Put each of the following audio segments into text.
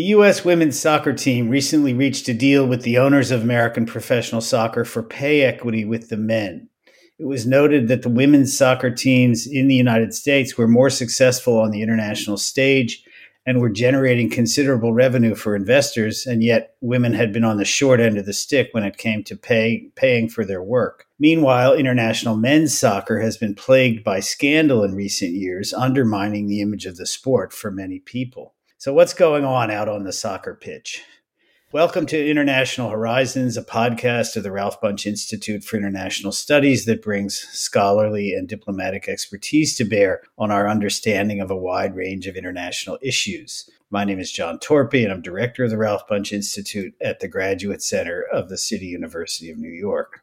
The U.S. women's soccer team recently reached a deal with the owners of American professional soccer for pay equity with the men. It was noted that the women's soccer teams in the United States were more successful on the international stage and were generating considerable revenue for investors, and yet women had been on the short end of the stick when it came to pay, paying for their work. Meanwhile, international men's soccer has been plagued by scandal in recent years, undermining the image of the sport for many people. So, what's going on out on the soccer pitch? Welcome to International Horizons, a podcast of the Ralph Bunche Institute for International Studies that brings scholarly and diplomatic expertise to bear on our understanding of a wide range of international issues. My name is John Torpey, and I'm director of the Ralph Bunche Institute at the Graduate Center of the City University of New York.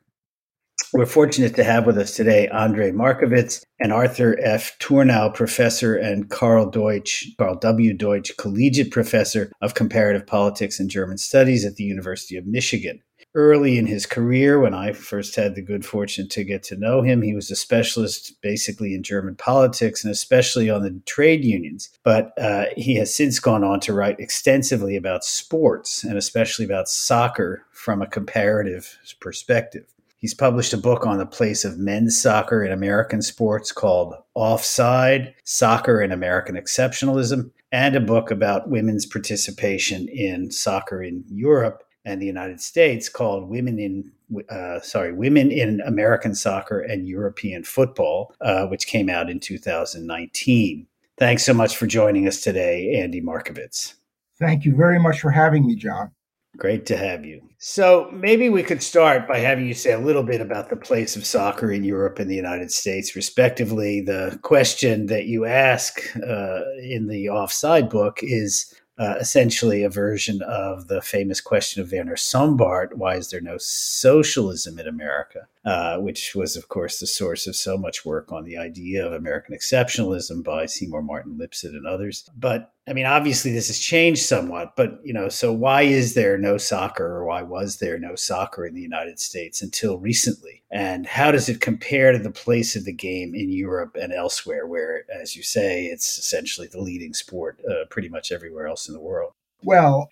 We're fortunate to have with us today Andrej Markovits and Arthur F. Thurnau, professor and Karl Deutsch, Karl W. Deutsch, collegiate professor of comparative politics and German studies at the University of Michigan. Early in his career, when I first had the good fortune to get to know him, he was a specialist basically in German politics and especially on the trade unions. But uh, he has since gone on to write extensively about sports and especially about soccer from a comparative perspective. He's published a book on the place of men's soccer in American sports called Offside Soccer and American Exceptionalism, and a book about women's participation in soccer in Europe and the United States called Women in uh, sorry, Women in American Soccer and European Football, uh, which came out in 2019. Thanks so much for joining us today, Andy Markovits. Thank you very much for having me, John. Great to have you. So maybe we could start by having you say a little bit about the place of soccer in Europe and the United States, respectively. The question that you ask uh, in the Offside book is uh, essentially a version of the famous question of Werner Sombart why is there no socialism in America? Uh, which was, of course, the source of so much work on the idea of American exceptionalism by Seymour Martin Lipset and others. But I mean, obviously, this has changed somewhat. But you know, so why is there no soccer, or why was there no soccer in the United States until recently? And how does it compare to the place of the game in Europe and elsewhere, where, as you say, it's essentially the leading sport uh, pretty much everywhere else in the world? Well,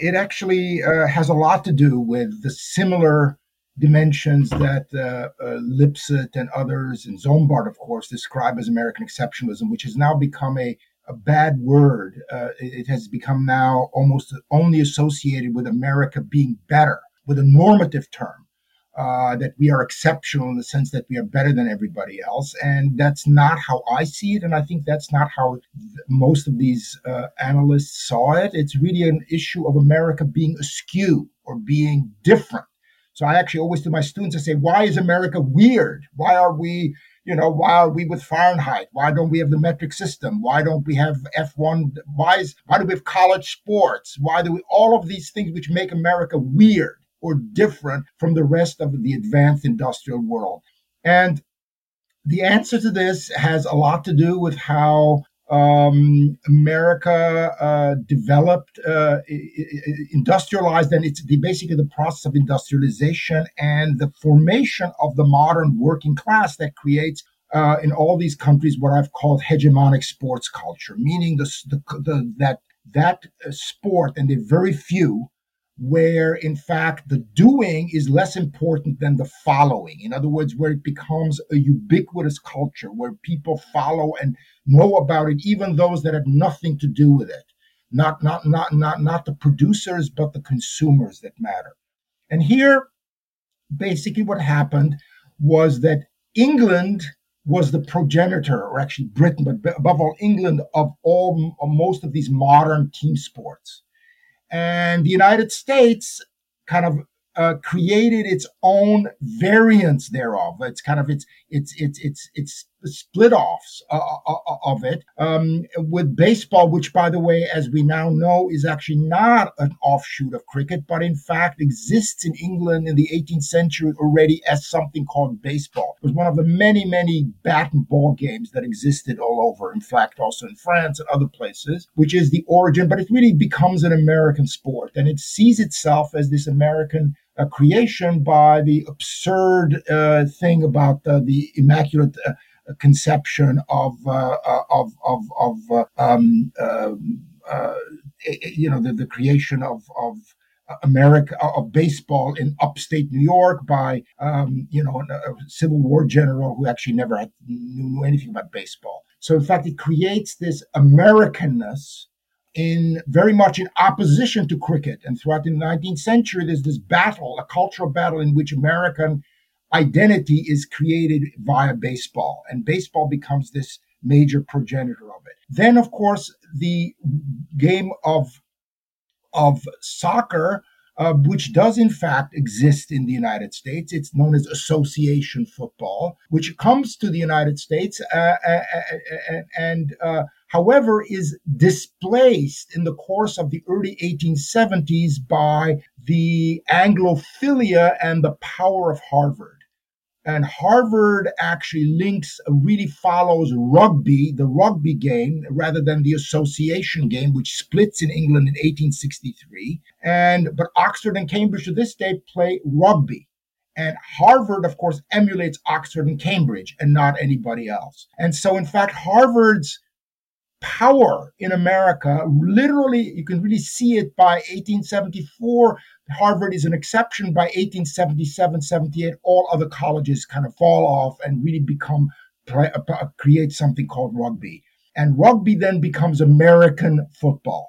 it actually uh, has a lot to do with the similar dimensions that uh, uh, Lipset and others, and Sombart, of course, describe as American exceptionalism, which has now become a, a bad word. Uh, it, it, has become now almost only associated with America being better, with a normative term. Uh, that we are exceptional in the sense that we are better than everybody else. And that's not how I see it. And I think that's not how th- most of these uh, analysts saw it. It's really an issue of America being askew or being different so I actually always to my students, I say, why is America weird? Why are we, you know, why are we with Fahrenheit? Why don't we have the metric system? Why don't we have F1? Why is, why do we have college sports? Why do we, all of these things which make America weird or different from the rest of the advanced industrial world? And the answer to this has a lot to do with how um, America uh, developed, uh, industrialized, and it's the, basically the process of industrialization and the formation of the modern working class that creates uh, in all these countries what I've called hegemonic sports culture, meaning the, the, the, that that uh, sport, and they're very few, where in fact the doing is less important than the following. In other words, where it becomes a ubiquitous culture where people follow and know about it, even those that have nothing to do with it. Not, not, not, not, not the producers, but the consumers that matter. And here, basically what happened was that England was the progenitor, or actually Britain, but above all England, of all most of these modern team sports. And the United States kind of uh, created its own variants thereof. It's kind of it's it's it's it's it's split offs uh, uh, uh, of it um, with baseball, which, by the way, as we now know, is actually not an offshoot of cricket, but in fact exists in England in the 18th century already as something called baseball. It was one of the many, many bat and ball games that existed all over. In fact, also in France and other places, which is the origin, but it really becomes an American sport and it sees itself as this American a creation by the absurd uh, thing about uh, the immaculate uh, conception of uh, uh, of of of uh, um, you know the, the creation of of America of baseball in upstate New York by um, you know a Civil War general who actually never had, knew, knew anything about baseball. So in fact, it creates this Americanness in very much in opposition to cricket. And throughout the 19th century, there's this battle, a cultural battle in which American identity is created via baseball, and baseball becomes this major progenitor of it. Then, of course, the game of of soccer uh, which does in fact exist in the United States. It's known as association football, which comes to the United States uh, uh, uh, uh and, uh, however, is displaced in the course of the early 1870s by the Anglophilia and the power of Harvard. And Harvard actually links, uh, really follows rugby, the rugby game, rather than the association game, which splits in England in 1863. And but Oxford and Cambridge to this day play rugby. And Harvard, of course, emulates Oxford and Cambridge and not anybody else. And so, in fact, Harvard's power in America, literally, you can really see it by 1874 Harvard is an exception. By 1877, 78, all other colleges kind of fall off and really become uh, create something called rugby. And rugby then becomes American football.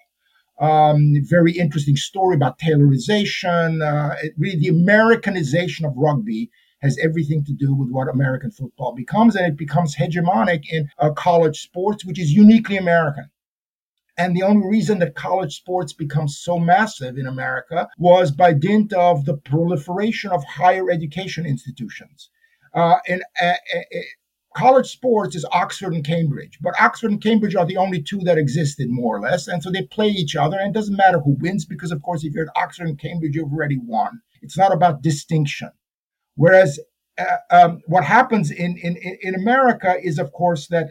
Um, very interesting story about Taylorization. Uh, it, really, the Americanization of rugby has everything to do with what American football becomes, and it becomes hegemonic in uh, college sports, which is uniquely American. And the only reason that college sports become so massive in America was by dint of the proliferation of higher education institutions. Uh, and uh, uh, uh, college sports is Oxford and Cambridge, but Oxford and Cambridge are the only two that existed more or less. And so they play each other, and it doesn't matter who wins because, of course, if you're at Oxford and Cambridge, you've already won. It's not about distinction. Whereas uh, um, what happens in, in, in America is, of course, that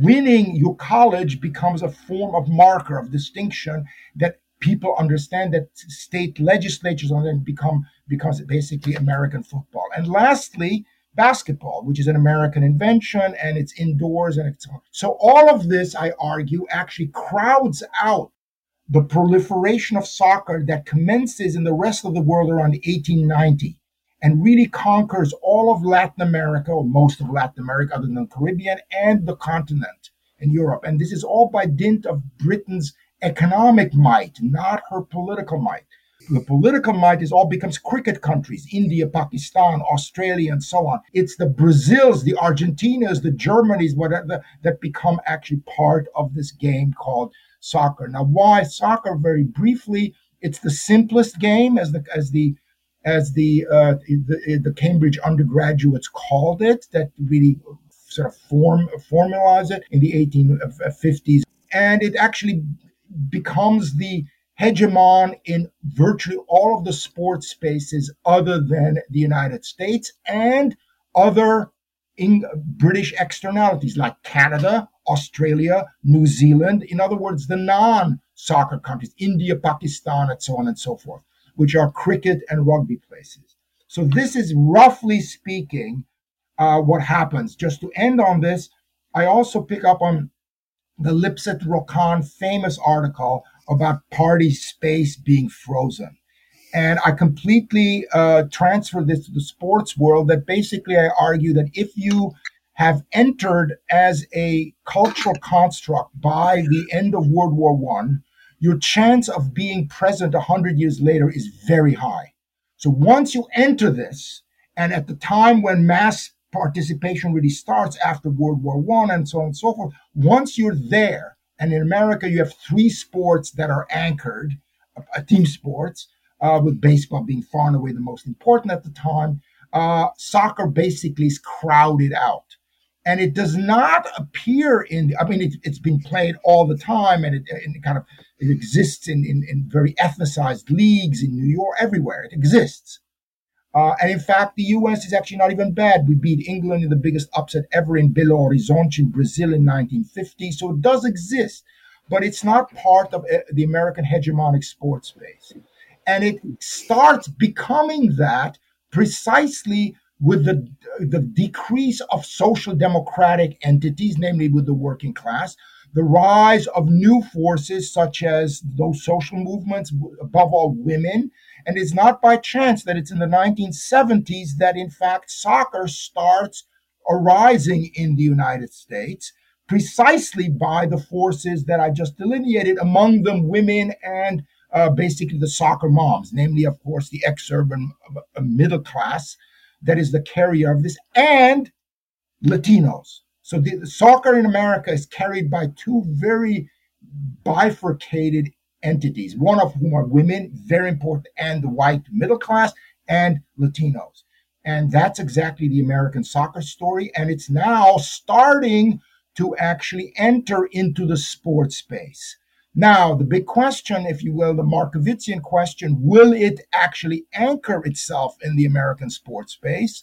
winning your college becomes a form of marker of distinction that people understand that state legislatures on then become becomes basically American football. And lastly, basketball, which is an American invention and it's indoors and it's so all of this, I argue, actually crowds out the proliferation of soccer that commences in the rest of the world around 1890 and really conquers all of Latin America, or most of Latin America, other than the Caribbean and the continent in Europe. And this is all by dint of Britain's economic might, not her political might. The political might is all becomes cricket countries, India, Pakistan, Australia, and so on. It's the Brazils, the Argentinas, the Germanys, whatever, that become actually part of this game called soccer. Now, why soccer? Very briefly, it's the simplest game, as the as the as the, uh, the, the Cambridge undergraduates called it, that really sort of form formalized it in the 1850s, and it actually becomes the hegemon in virtually all of the sports spaces other than the United States and other in British externalities like Canada, Australia, New Zealand. In other words, the non soccer countries, India, Pakistan, and so on and so forth which are cricket and rugby places. So this is roughly speaking uh, what happens. Just to end on this, I also pick up on the Lipset Rokkan famous article about party space being frozen. And I completely uh, transfer this to the sports world that basically I argue that if you have entered as a cultural construct by the end of World War One, your chance of being present 100 years later is very high. So once you enter this, and at the time when mass participation really starts after World War One and so on and so forth, once you're there, and in America you have three sports that are anchored, uh, team sports, uh, with baseball being far and away the most important at the time. Uh, soccer basically is crowded out. And it does not appear in, I mean, it, has been played all the time and it, it kind of it exists in, in, in, very ethnicized leagues in New York, everywhere. It exists. Uh, and in fact, the US is actually not even bad. We beat England in the biggest upset ever in Belo Horizonte in Brazil in 1950. So it does exist, but it's not part of uh, the American hegemonic sports space. And it starts becoming that precisely with the, the decrease of social democratic entities, namely with the working class, the rise of new forces such as those social movements, above all women. And it's not by chance that it's in the 1970s that, in fact, soccer starts arising in the United States precisely by the forces that I just delineated, among them women and uh, basically the soccer moms, namely, of course, the ex-urban uh, middle class that is the carrier of this, and Latinos. So the, soccer in America is carried by two very bifurcated entities, one of whom are women, very important, and the white middle class, and Latinos. And that's exactly the American soccer story. And it's now starting to actually enter into the sports space. Now, the big question, if you will, the Markovitzian question, will it actually anchor itself in the American sports space?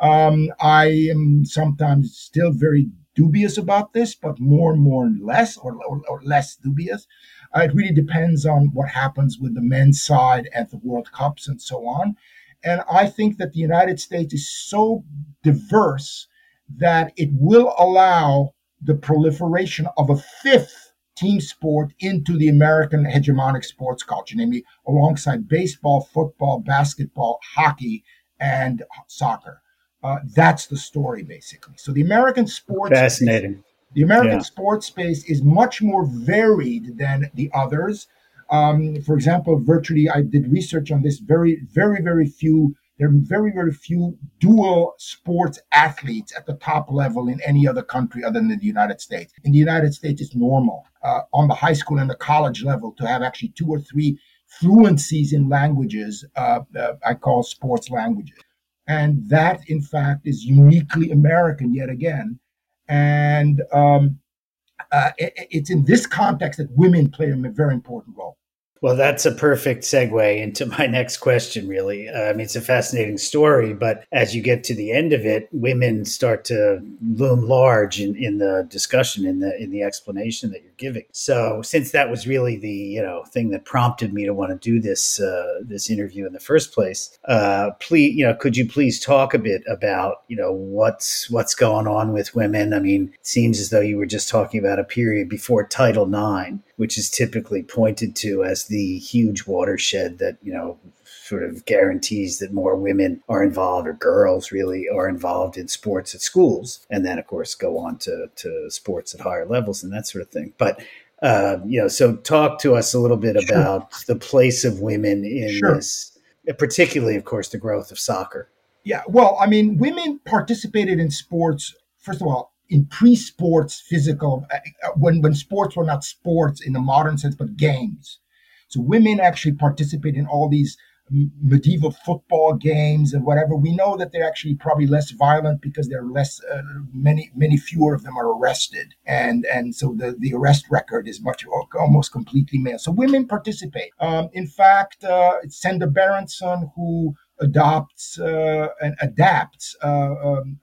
Um, I am sometimes still very dubious about this, but more and more and less, or, or, or less dubious. Uh, it really depends on what happens with the men's side at the World Cups and so on. And I think that the United States is so diverse that it will allow the proliferation of a fifth team sport into the American hegemonic sports culture, namely alongside baseball, football, basketball, hockey, and soccer. Uh, that's the story, basically. So the American sports fascinating. Space, the American yeah. sports space is much more varied than the others. Um, for example, virtually, I did research on this. Very, very, very few there are very, very few dual sports athletes at the top level in any other country other than the United States. In the United States, it's normal uh, on the high school and the college level to have actually two or three fluencies in languages. Uh, uh, I call sports languages. And that, in fact, is uniquely American yet again. And um, uh, it, it's in this context that women play a very important role. Well, that's a perfect segue into my next question, really. Uh, I mean, it's a fascinating story, but as you get to the end of it, women start to loom large in, in the discussion, in the in the explanation that you're giving. So, since that was really the you know thing that prompted me to want to do this uh, this interview in the first place, uh, please, you know, could you please talk a bit about you know what's what's going on with women? I mean, it seems as though you were just talking about a period before Title IX which is typically pointed to as the huge watershed that, you know, sort of guarantees that more women are involved or girls really are involved in sports at schools and then of course go on to, to sports at higher levels and that sort of thing but uh, you know so talk to us a little bit sure. about the place of women in sure. this particularly of course the growth of soccer yeah well i mean women participated in sports first of all in pre-sports physical uh, uh, when when sports were not sports in the modern sense but games. So women actually participate in all these medieval football games and whatever. We know that they're actually probably less violent because there are less uh, many many fewer of them are arrested. And and so the the arrest record is much almost completely male. So women participate. Um, in fact uh, it's Senda Berenson who adopts uh, and adapts uh, um,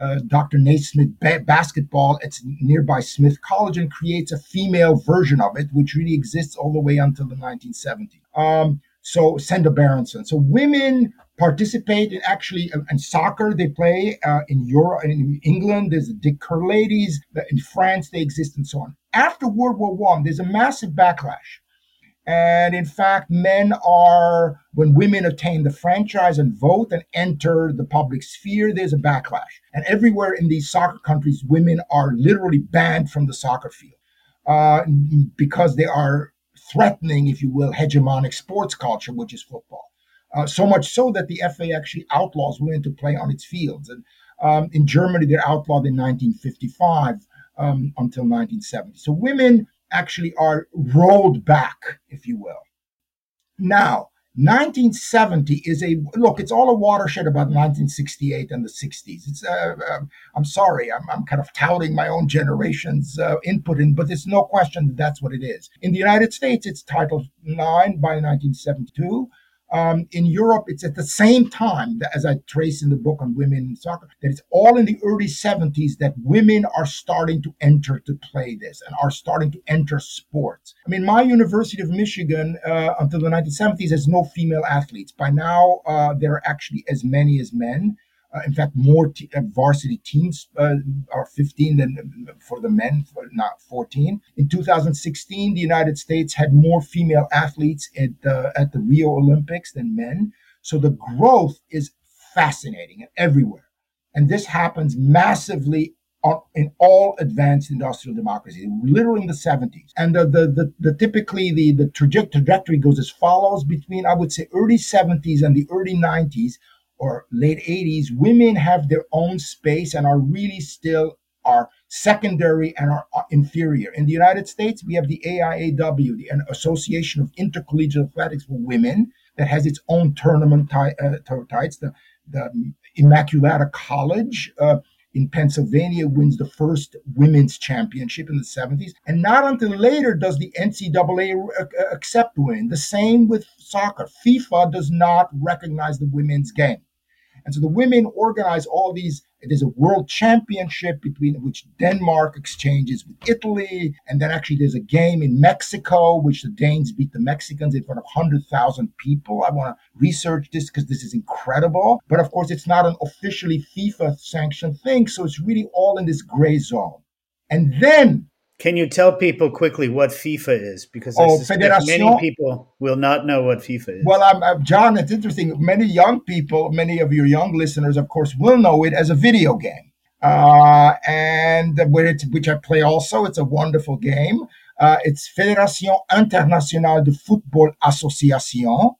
uh, Dr. Naismith ba- basketball at nearby Smith College and creates a female version of it, which really exists all the way until the 1970s. Um, so Senda Berenson. So women participate in actually uh, in soccer. They play uh, in Europe, in England. There's the Dick Kerr ladies. In France, they exist, and so on. after World War One, there's a massive backlash. And in fact, men are, when women attain the franchise and vote and enter the public sphere, there's a backlash. And everywhere in these soccer countries, women are literally banned from the soccer field uh, because they are threatening, if you will, hegemonic sports culture, which is football. Uh, so much so that the FA actually outlaws women to play on its fields. And um, in Germany, they're outlawed in 1955 um, until 1970. So women actually are rolled back, if you will. Now, 1970 is a look. It's all a watershed about 1968 and the 60s. It's uh, uh, I'm sorry, I'm, I'm kind of touting my own generation's uh, input in, but there's no question that that's what it is. In the United States, it's Title IX by 1972. Um, in Europe, it's at the same time that, as I trace in the book on women in soccer, that it's all in the early 70s that women are starting to enter to play this and are starting to enter sports. I mean, my University of Michigan uh, until the 1970s has no female athletes. By now, uh, there are actually as many as men. Uh, in fact, more t- uh, varsity teams uh, are 15 than uh, for the men, for not 14. In 2016, the United States had more female athletes at the, at the Rio Olympics than men. So the growth is fascinating everywhere. And this happens massively in all advanced industrial democracies, literally in the 70s. And the, the, the, the typically the, the trajectory goes as follows between, I would say, early 70s and the early 90s or late 80s, women have their own space and are really still are secondary and are inferior. In the United States, we have the AIAW, the Association of Intercollegiate Athletics for Women, that has its own tournament uh, types. The, the Immaculata College uh, in Pennsylvania wins the first women's championship in the 70s. And not until later does the NCAA uh, accept women. The same with soccer. FIFA does not recognize the women's game. And so the women organize all these. There's a world championship between which Denmark exchanges with Italy. And then actually there's a game in Mexico, which the Danes beat the Mexicans in front of 100,000 people. I want to research this because this is incredible. But of course, it's not an officially FIFA sanctioned thing. So it's really all in this gray zone. And then can you tell people quickly what FIFA is? Because I oh, many people will not know what FIFA is. Well, I'm, I'm, John, it's interesting. Many young people, many of your young listeners, of course, will know it as a video game. Uh, and which I play also. It's a wonderful game. Uh, it's Fédération Internationale de Football Association.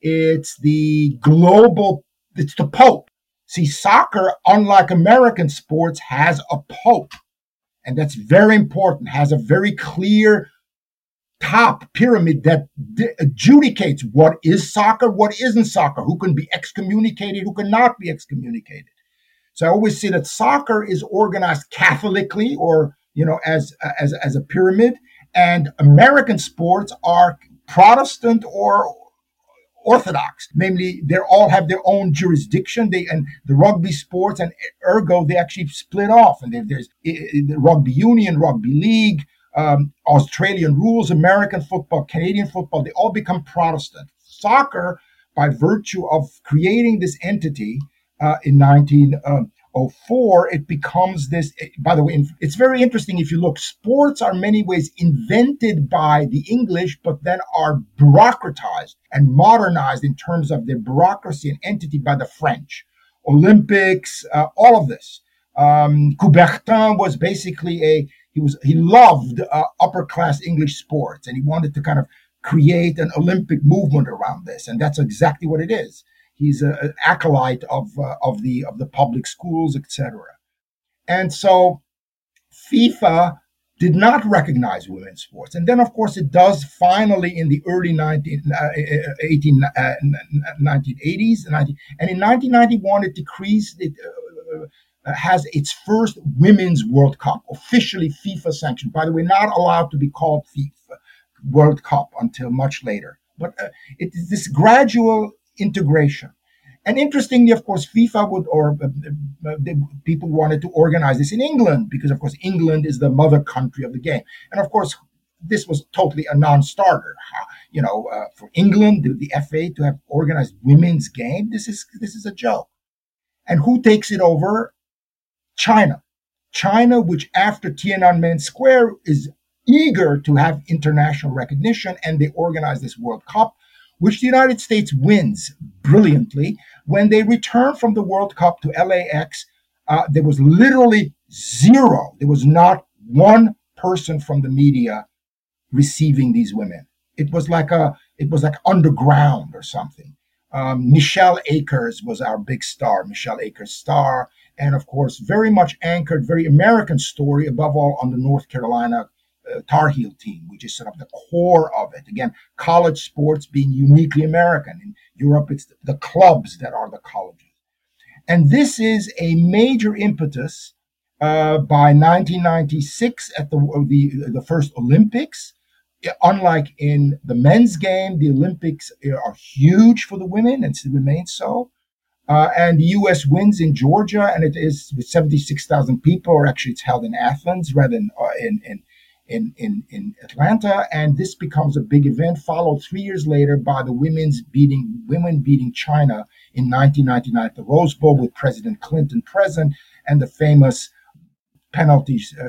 It's the global, it's the Pope. See, soccer, unlike American sports, has a Pope and that's very important, has a very clear top pyramid that adjudicates what is soccer, what isn't soccer, who can be excommunicated, who cannot be excommunicated. So I always say that soccer is organized Catholically or, you know, as, as, as a pyramid, and American sports are Protestant or orthodox. Namely, they all have their own jurisdiction. They and the rugby sports and ergo they actually split off. And there's the rugby union, rugby league, um, Australian rules, American football, Canadian football. They all become Protestant. Soccer, by virtue of creating this entity uh, in 19. Um, 04, it becomes this. By the way, it's very interesting if you look. Sports are many ways invented by the English, but then are bureaucratized and modernized in terms of their bureaucracy and entity by the French. Olympics, uh, all of this. Um, Coubertin was basically a he was he loved uh, upper class English sports, and he wanted to kind of create an Olympic movement around this, and that's exactly what it is. He's a, an acolyte of uh, of the of the public schools, etc. And so FIFA did not recognize women's sports. And then, of course, it does finally in the early 19, uh, 18, uh, 1980s. 19, and in 1991, it decreased, it uh, has its first Women's World Cup, officially FIFA sanctioned. By the way, not allowed to be called FIFA World Cup until much later. But uh, it is this gradual integration. And interestingly, of course, FIFA would, or uh, uh, people wanted to organize this in England because, of course, England is the mother country of the game. And of course, this was totally a non-starter. You know, uh, for England, the, the, FA to have organized women's game, this is this is a joke. And who takes it over? China. China, which after Tiananmen Square is eager to have international recognition, and they organize this World Cup, which the United States wins brilliantly. When they return from the World Cup to LAX, uh, there was literally zero. There was not one person from the media receiving these women. It was like a, it was like underground or something. Um, Michelle Akers was our big star, Michelle Akers star, and of course, very much anchored, very American story, above all on the North Carolina uh, Tar Heel team, which is sort of the core of it. Again, college sports being uniquely American. In Europe, it's the clubs that are the colleges. And this is a major impetus uh, by 1996 at the, the, the first Olympics. Unlike in the men's game, the Olympics are huge for the women and still remain so. Uh, and the U.S. wins in Georgia, and it is with 76,000 people, or actually it's held in Athens rather than uh, in, in, in, in, in Atlanta. And this becomes a big event, followed three years later by the women's beating, women beating China in 1999 at the Rose Bowl with President Clinton present, and the famous penalty, uh,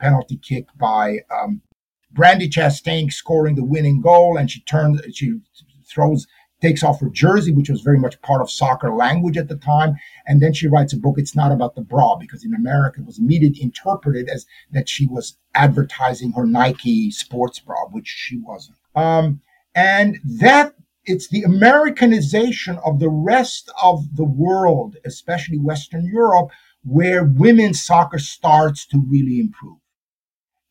penalty kick by um, Brandi Chastain scoring the winning goal, and she turns, she throws takes off her jersey, which was very much part of soccer language at the time. And then she writes a book, It's Not About the Bra, because in America it was immediately interpreted as that she was advertising her Nike sports bra, which she wasn't. Um, and that it's the Americanization of the rest of the world, especially Western Europe, where women's soccer starts to really improve.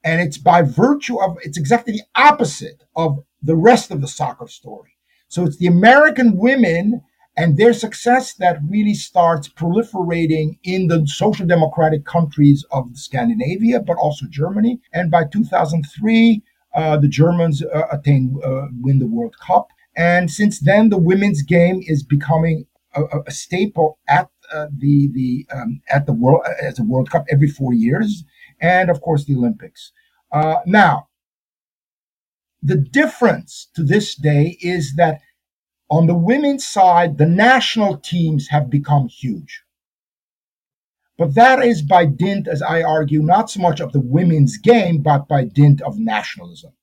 And it's by virtue of, it's exactly the opposite of the rest of the soccer story so it's the American women and their success that really starts proliferating in the social democratic countries of Scandinavia, but also Germany. And by 2003, uh, the Germans uh, attain uh, win the World Cup. And since then, the women's game is becoming a, a staple at uh, the the um, at the world as a World Cup every four years, and of course the Olympics. Uh, now, the difference to this day is that on the women's side, the national teams have become huge. But that is by dint, as I argue, not so much of the women's game, but by dint of nationalism.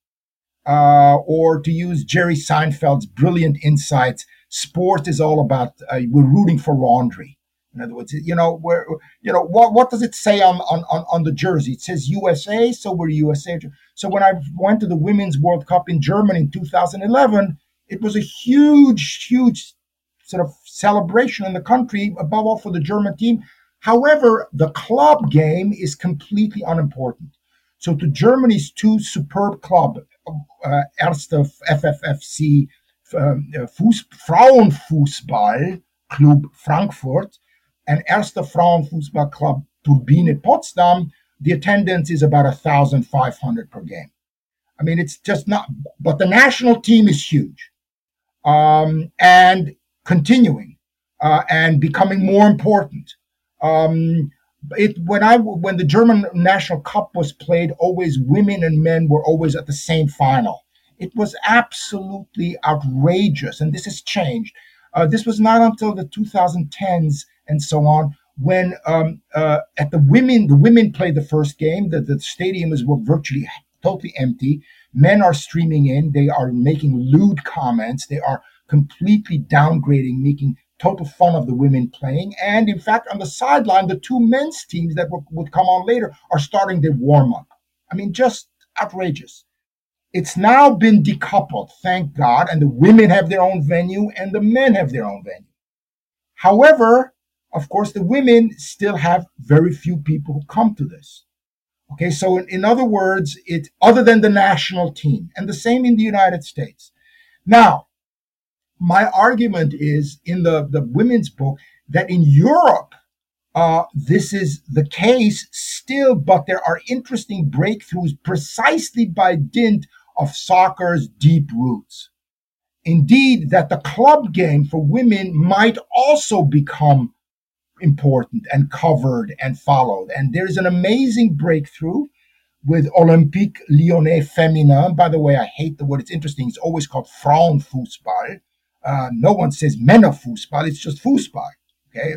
Uh, or to use Jerry Seinfeld's brilliant insights, sport is all about uh, we're rooting for laundry. In other words, you know, where you know what what does it say on, on on the jersey? It says USA, so we're USA. So when I went to the Women's World Cup in Germany in 2011, it was a huge, huge sort of celebration in the country, above all for the German team. However, the club game is completely unimportant. So to Germany's two superb club, uh, Erste FFFC um, uh, Fuß, Frauenfußball Club Frankfurt, and Erste Frauenfußball Club Turbine Potsdam, the attendance is about 1,500 per game. I mean, it's just not, but the national team is huge um, and continuing uh, and becoming more important. Um, it when I when the German national cup was played, always women and men were always at the same final. It was absolutely outrageous, and this has changed. Uh, this was not until the 2010s and so on when um, uh, at the women the women play the first game the, the stadium is virtually totally empty. Men are streaming in. They are making lewd comments. They are completely downgrading making total fun of the women playing. And in fact on the sideline the two men's teams that w- would come on later are starting their warm up i mean just outrageous. It's now been decoupled thank god and the women have their own venue and the men have their own venue. However of course, the women still have very few people who come to this. Okay, so in, in other words, it other than the national team, and the same in the United States. Now, my argument is in the, the women's book that in Europe, uh, this is the case still, but there are interesting breakthroughs precisely by dint of soccer's deep roots. Indeed, that the club game for women might also become important and covered and followed. And there is an amazing breakthrough with Olympique Lyonnais Féminin. By the way, I hate the word. It's interesting. It's always called Frauenfußball. Uh, no one says Männerfußball. It's just Fußball. Okay.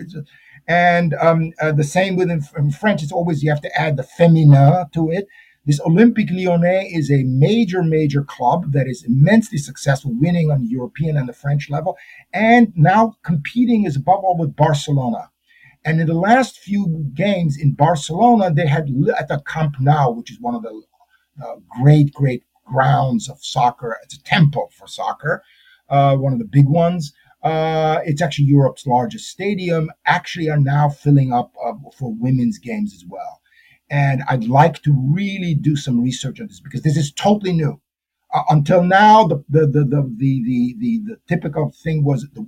And um, uh, the same with in, in, French. It's always you have to add the féminin to it. This Olympique Lyonnais is a major, major club that is immensely successful, winning on the European and the French level, and now competing is above all with Barcelona. And in the last few games in Barcelona, they had at the Camp Nou, which is one of the uh, great, great grounds of soccer. It's a temple for soccer, uh, one of the big ones. Uh, it's actually Europe's largest stadium. Actually, are now filling up uh, for women's games as well. And I'd like to really do some research on this because this is totally new. Uh, until now, the the, the the the the the typical thing was the,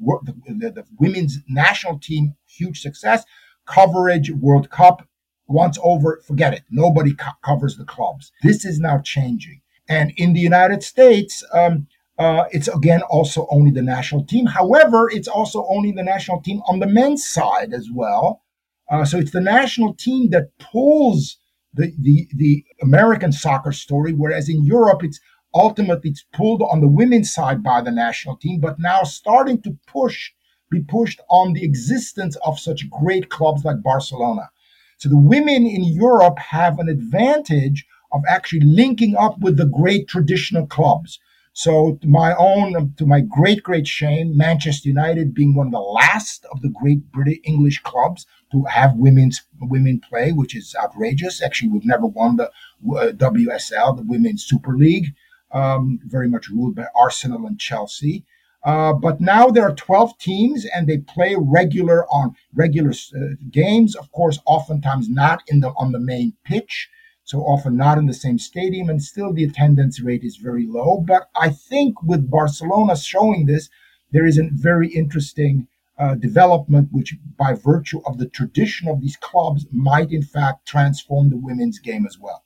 the the women's national team huge success coverage World Cup once over, forget it. Nobody co- covers the clubs. This is now changing. And in the United States, um, uh, it's again also only the national team. However, it's also only the national team on the men's side as well. Uh, so it's the national team that pulls the, the, the American soccer story, whereas in Europe, it's ultimately it's pulled on the women's side by the national team, but now starting to push, be pushed on the existence of such great clubs like Barcelona. So the women in Europe have an advantage of actually linking up with the great traditional clubs. So to my own, to my great, great shame, Manchester United being one of the last of the great British English clubs to have women's women play, which is outrageous. Actually, we've never won the uh, WSL, the Women's Super League, um, very much ruled by Arsenal and Chelsea. Uh, but now there are 12 teams and they play regular on regular uh, games. Of course, oftentimes not in the on the main pitch, so often not in the same stadium, and still the attendance rate is very low. But I think with Barcelona showing this, there is a very interesting uh, development, which by virtue of the tradition of these clubs might in fact transform the women's game as well.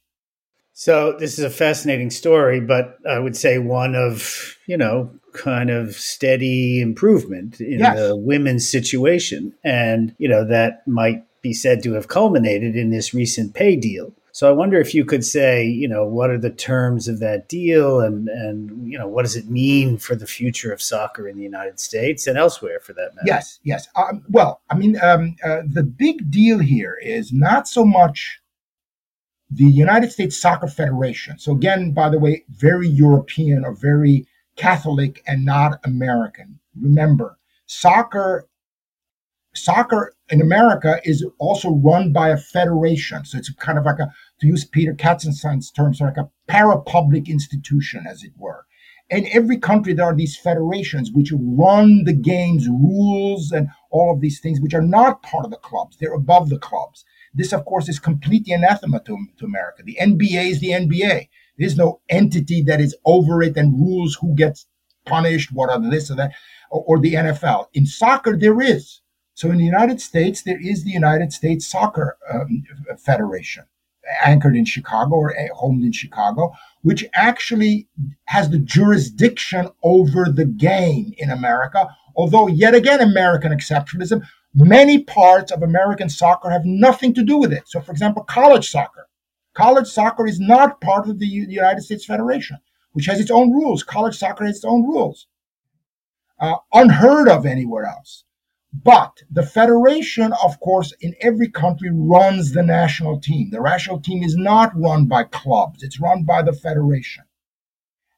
So this is a fascinating story, but I would say one of, you know, kind of steady improvement in yes. the women's situation. And, you know, that might be said to have culminated in this recent pay deal. So I wonder if you could say, you know, what are the terms of that deal and, and you know, what does it mean for the future of soccer in the United States and elsewhere for that matter? Yes, yes. Um, well, I mean, um, uh, the big deal here is not so much the United States Soccer Federation. So again, by the way, very European or very Catholic and not American. Remember, soccer soccer in America is also run by a federation. So it's kind of like a, to use Peter Katzenstein's terms, like a para-public institution, as it were. In every country, there are these federations which run the game's rules and all of these things, which are not part of the clubs. They're above the clubs. This, of course, is completely anathema to, to America. The NBA is the NBA. There's no entity that is over it and rules who gets punished, what are this or that, or, or the NFL. In soccer, there is. So in the United States, there is the United States Soccer um, Federation, anchored in Chicago or homed in Chicago, which actually has the jurisdiction over the game in America. Although, yet again, American exceptionalism, Many parts of American soccer have nothing to do with it. So, for example, college soccer. College soccer is not part of the United States Federation, which has its own rules. College soccer has its own rules, uh, unheard of anywhere else. But the federation, of course, in every country runs the national team. The national team is not run by clubs, it's run by the federation.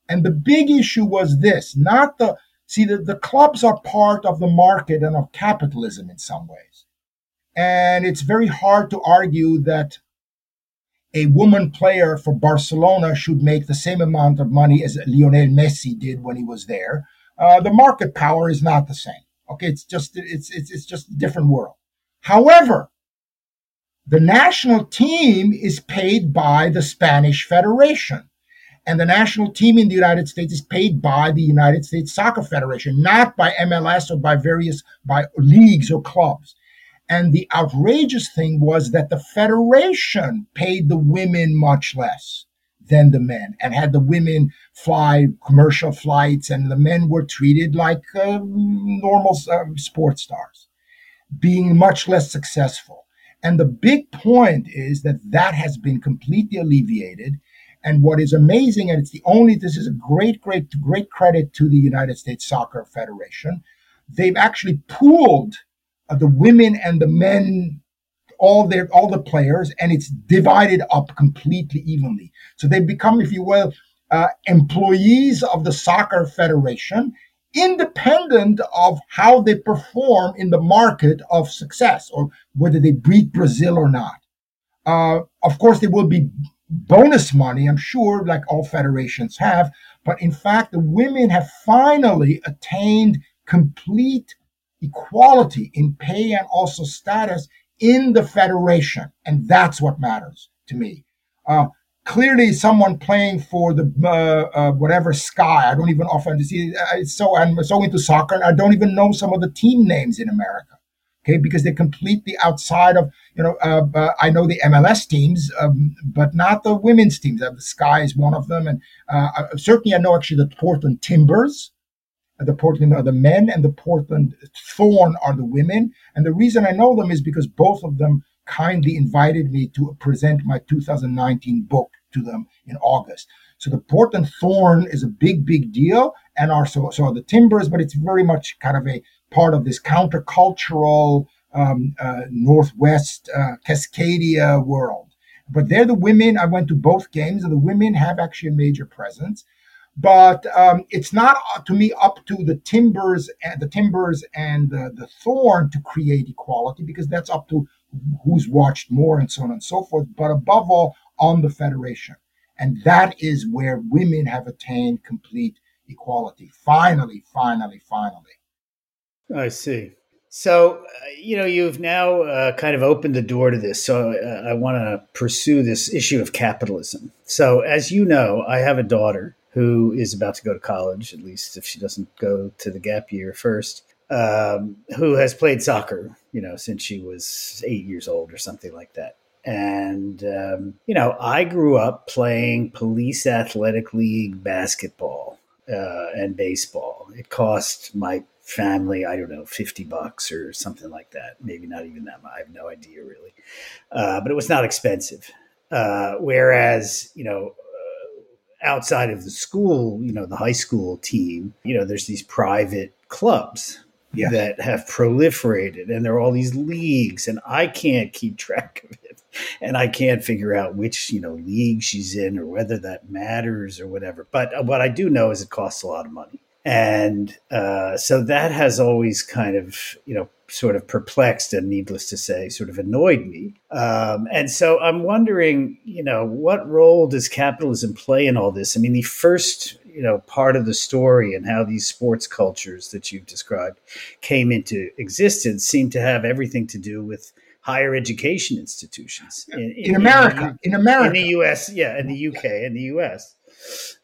And the big issue was this not the See, the, the clubs are part of the market and of capitalism in some ways. And it's very hard to argue that a woman player for Barcelona should make the same amount of money as Lionel Messi did when he was there. Uh, the market power is not the same. Okay, it's just it's it's it's just a different world. However, the national team is paid by the Spanish Federation. And the national team in the United States is paid by the United States Soccer Federation, not by MLS or by various by leagues or clubs. And the outrageous thing was that the federation paid the women much less than the men and had the women fly commercial flights and the men were treated like uh, normal uh, sports stars, being much less successful. And the big point is that that has been completely alleviated and what is amazing, and it's the only, this is a great, great, great credit to the United States Soccer Federation. They've actually pooled uh, the women and the men all their all the players, and it's divided up completely evenly. So they become, if you will, uh, employees of the soccer federation, independent of how they perform in the market of success or whether they beat Brazil or not. Uh, of course, they will be bonus money, I'm sure, like all federations have. But in fact, the women have finally attained complete equality in pay and also status in the federation. And that's what matters to me. Uh, clearly, someone playing for the uh, uh, whatever Sky, I don't even often see. So I'm so into soccer, and I don't even know some of the team names in America okay, because they're completely outside of, you know, uh, uh, I know the MLS teams, um, but not the women's teams. Uh, the Sky is one of them. And uh, uh, certainly I know actually the Portland Timbers, uh, the Portland are the men, and the Portland Thorn are the women. And the reason I know them is because both of them kindly invited me to present my 2019 book to them in August. So the Portland Thorn is a big, big deal, and also so are the Timbers, but it's very much kind of a part of this countercultural um, uh, Northwest uh, Cascadia world. But they're the women. I went to both games, and the women have actually a major presence. But um, it's not uh, to me up to the timbers and the timbers and the thorn to create equality because that's up to who's watched more and so on and so forth. But above all, on the federation, and that is where women have attained complete equality. Finally, finally, finally. I see. So, uh, you know, you've now uh, kind of opened the door to this. So, uh, I want to pursue this issue of capitalism. So, as you know, I have a daughter who is about to go to college, at least if she doesn't go to the gap year first, um, who has played soccer, you know, since she was eight years old or something like that. And, um, you know, I grew up playing police athletic league basketball uh, and baseball. It cost my family, I don't know, 50 bucks or something like that. Maybe not even that much. I have no idea really. Uh, but it was not expensive. Uh, whereas, you know, uh, outside of the school, you know, the high school team, you know, there's these private clubs yes. that have proliferated and there are all these leagues and I can't keep track of it. And I can't figure out which, you know, league she's in or whether that matters or whatever. But uh, what I do know is it costs a lot of money and uh, so that has always kind of, you know, sort of perplexed and needless to say, sort of annoyed me. Um, and so I'm wondering, you know, what role does capitalism play in all this? I mean, the first, you know, part of the story and how these sports cultures that you've described came into existence seem to have everything to do with higher education institutions in, in, in America, in, in, America, in the U.S. Yeah, in the UK, in the U.S.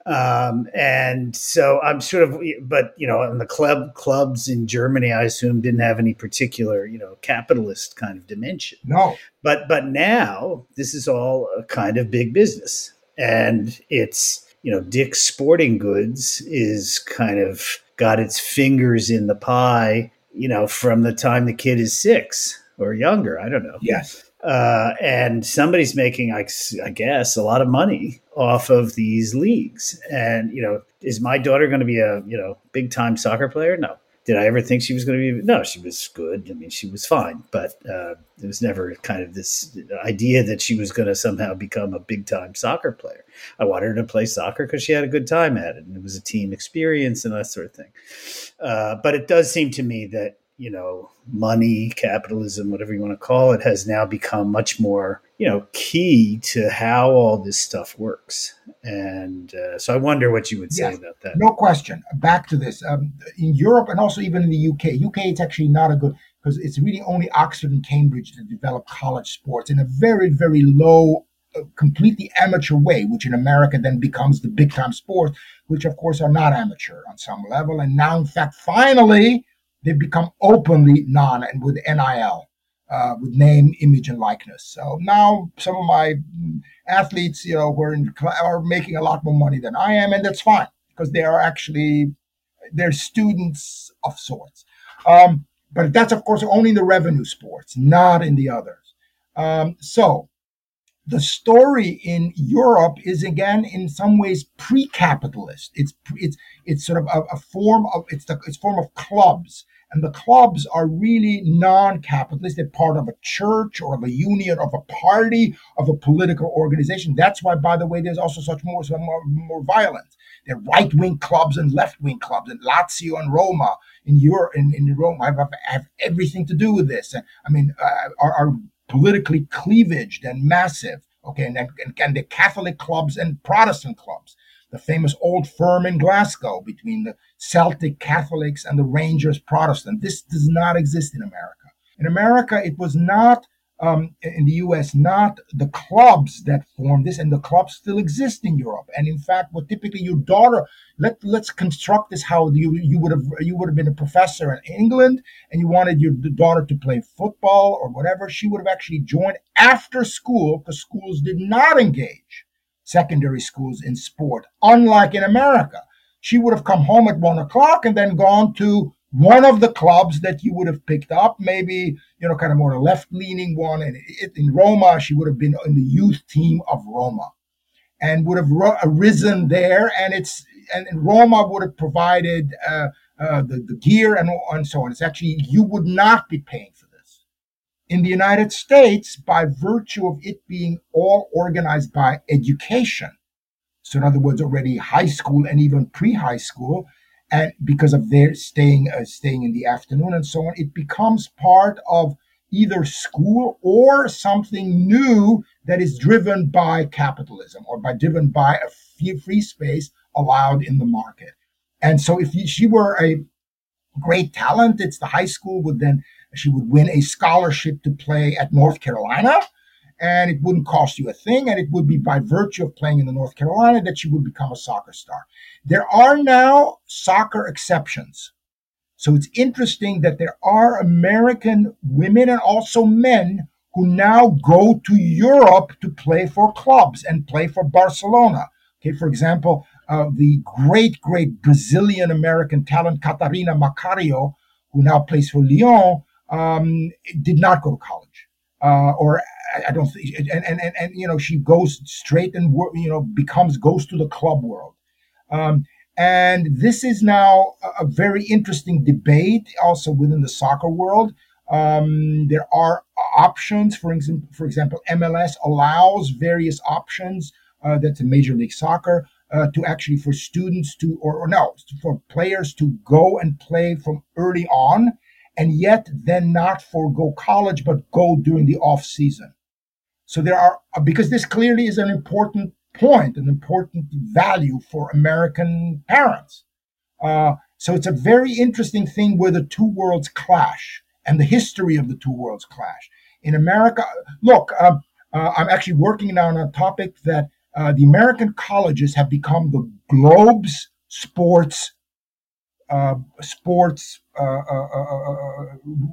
Um, and so I'm sort of, but you know, and the club clubs in Germany, I assume, didn't have any particular, you know, capitalist kind of dimension. No, but but now this is all a kind of big business, and it's you know, Dick's Sporting Goods is kind of got its fingers in the pie, you know, from the time the kid is six or younger. I don't know. Yes uh, and somebody's making, I, I, guess, a lot of money off of these leagues. And you know, is my daughter going to be a you know big time soccer player? No. Did I ever think she was going to be? No, she was good. I mean, she was fine, but uh, it was never kind of this idea that she was going to somehow become a big time soccer player. I wanted her to play soccer because she had a good time at it, and it was a team experience and that sort of thing. Uh, but it does seem to me that you know, money, capitalism, whatever you want to call it, has now become much more, you know, key to how all this stuff works. And uh, so I wonder what you would say yes, about that. No question. Back to this. Um, in Europe and also even in the UK, UK it's actually not a good because it's really only Oxford and Cambridge that develop college sports in a very, very low, uh, completely amateur way, which in America then becomes the big time sport, which of course are not amateur on some level. And now, in fact, finally, they've become openly non and with NIL, uh, with name, image, and likeness. So now some of my athletes, you know, who are, in, are making a lot more money than I am, and that's fine because they are actually they're students of sorts. Um, but that's of course only in the revenue sports, not in the others. Um, so the story in Europe is again in some ways pre-capitalist. It's it's it's sort of a, a form of it's the it's form of clubs, and the clubs are really non-capitalist. They're part of a church or of a union, of a party, of a political organization. That's why, by the way, there's also such more more, more violence. There are right-wing clubs and left-wing clubs, and Lazio and Roma in Europe in, in Rome have, have everything to do with this. I mean, uh, are, are politically cleavaged and massive. Okay, and, and, and the Catholic clubs and Protestant clubs. The famous old firm in Glasgow between the Celtic Catholics and the Rangers Protestant. This does not exist in America. In America, it was not um, in the US, not the clubs that formed this, and the clubs still exist in Europe. And in fact, what typically your daughter let let's construct this how you you would have you would have been a professor in England, and you wanted your daughter to play football or whatever. She would have actually joined after school because schools did not engage secondary schools in sport, unlike in America. She would have come home at one o'clock and then gone to one of the clubs that you would have picked up, maybe, you know, kind of more left leaning one. And in Roma, she would have been in the youth team of Roma and would have arisen there. And it's, and, Roma would have provided uh, uh, the, the gear and, and so on. It's actually, you would not be paying for this. In the United States, by virtue of it being all organized by education, so in other words, already high school and even pre-high school, and because of their staying uh, staying in the afternoon and so on, it becomes part of either school or something new that is driven by capitalism or by driven by a free space allowed in the market. And so if she were a great talent, it's the high school would then she would win a scholarship to play at North Carolina and it wouldn't cost you a thing. And it would be by virtue of playing in the North Carolina that you would become a soccer star. There are now soccer exceptions. So it's interesting that there are American women and also men who now go to Europe to play for clubs and play for Barcelona. Okay, for example, uh, the great, great Brazilian American talent Catarina Macario, who now plays for Lyon, um, did not go to college. Uh, or I don't think, and, and, and, and, you know, she goes straight and, you know, becomes, goes to the club world. Um, and this is now a, very interesting debate also within the soccer world. Um, there are options, for example, for example, MLS allows various options. Uh, that's Major League Soccer uh, to actually for students to, or, or no, for players to go and play from early on, and yet then not forego college, but go during the off season. So there are, because this clearly is an important point, an important value for American parents. Uh, so it's a very interesting thing where the two worlds clash and the history of the two worlds clash. In America, look, uh, uh, I'm actually working now on a topic that uh, the American colleges have become the globe's sports uh, sports uh,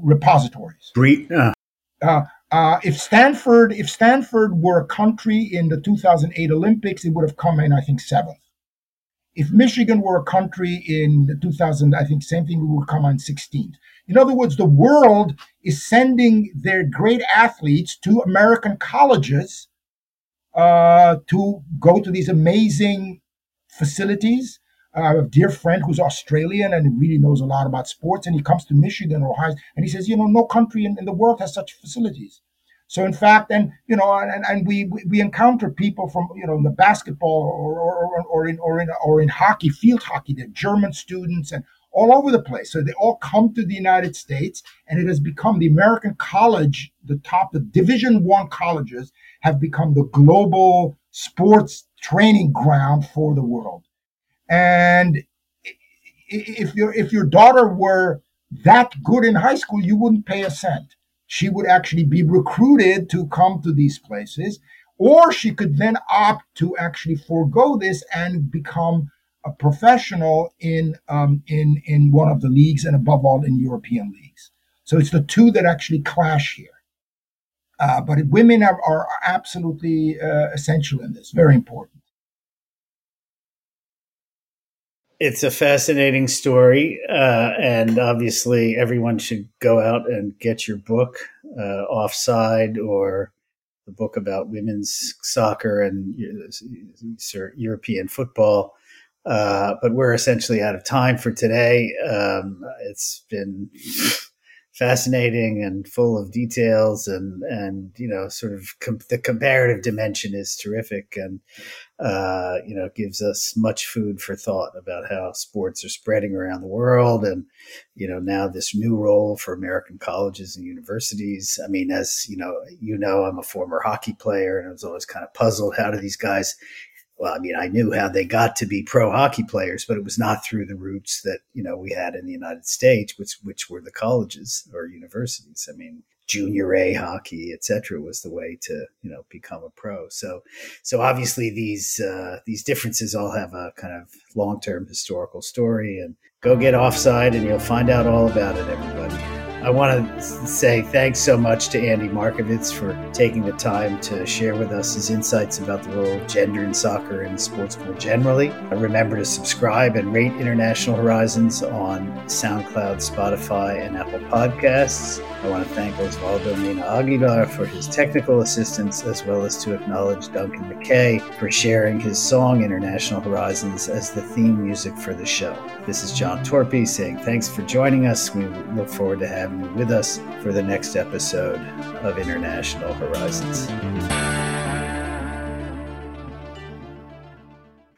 repositories. Great. Uh, if Stanford, if Stanford were a country in the 2008 Olympics, it would have come in, I think, seventh. If Michigan were a country in the 2000, I think same thing we would come on 16th. In other words, the world is sending their great athletes to American colleges uh, to go to these amazing facilities. I have a dear friend who's Australian and really knows a lot about sports, and he comes to Michigan or Ohio, and he says, you know, no country in, in the world has such facilities. So in fact, and you know, and, and we we encounter people from you know in the basketball or or, or in or in or in hockey, field hockey, they're German students and all over the place. So they all come to the United States, and it has become the American college, the top, the Division One colleges have become the global sports training ground for the world. And if your if your daughter were that good in high school, you wouldn't pay a cent she would actually be recruited to come to these places, or she could then opt to actually forego this and become a professional in um, in in one of the leagues and above all in European leagues. So it's the two that actually clash here. Uh, but women are, are absolutely uh, essential in this, very important. It's a fascinating story, uh, and obviously everyone should go out and get your book, uh, Offside or the book about women's soccer and European football. Uh, but we're essentially out of time for today. Um, it's been fascinating and full of details and and you know sort of com- the comparative dimension is terrific and uh, you know gives us much food for thought about how sports are spreading around the world and you know now this new role for American colleges and universities. I mean, as you know, you know, I'm a former hockey player and I was always kind of puzzled how do these guys well, I mean, I knew how they got to be pro hockey players, but it was not through the routes that you know we had in the United States, which which were the colleges or universities. I mean, junior A hockey, etc., was the way to you know become a pro. So, so obviously these uh, these differences all have a kind of long term historical story. And go get offside, and you'll find out all about it, everybody. I want to say thanks so much to Andy Markovits for taking the time to share with us his insights about the role of gender in soccer and sports more generally. Remember to subscribe and rate International Horizons on SoundCloud, Spotify, and Apple Podcasts. I want to thank Osvaldo Mina Aguilar for his technical assistance, as well as to acknowledge Duncan McKay for sharing his song International Horizons as the theme music for the show. This is John Torpey saying thanks for joining us. We look forward to having with us for the next episode of International Horizons.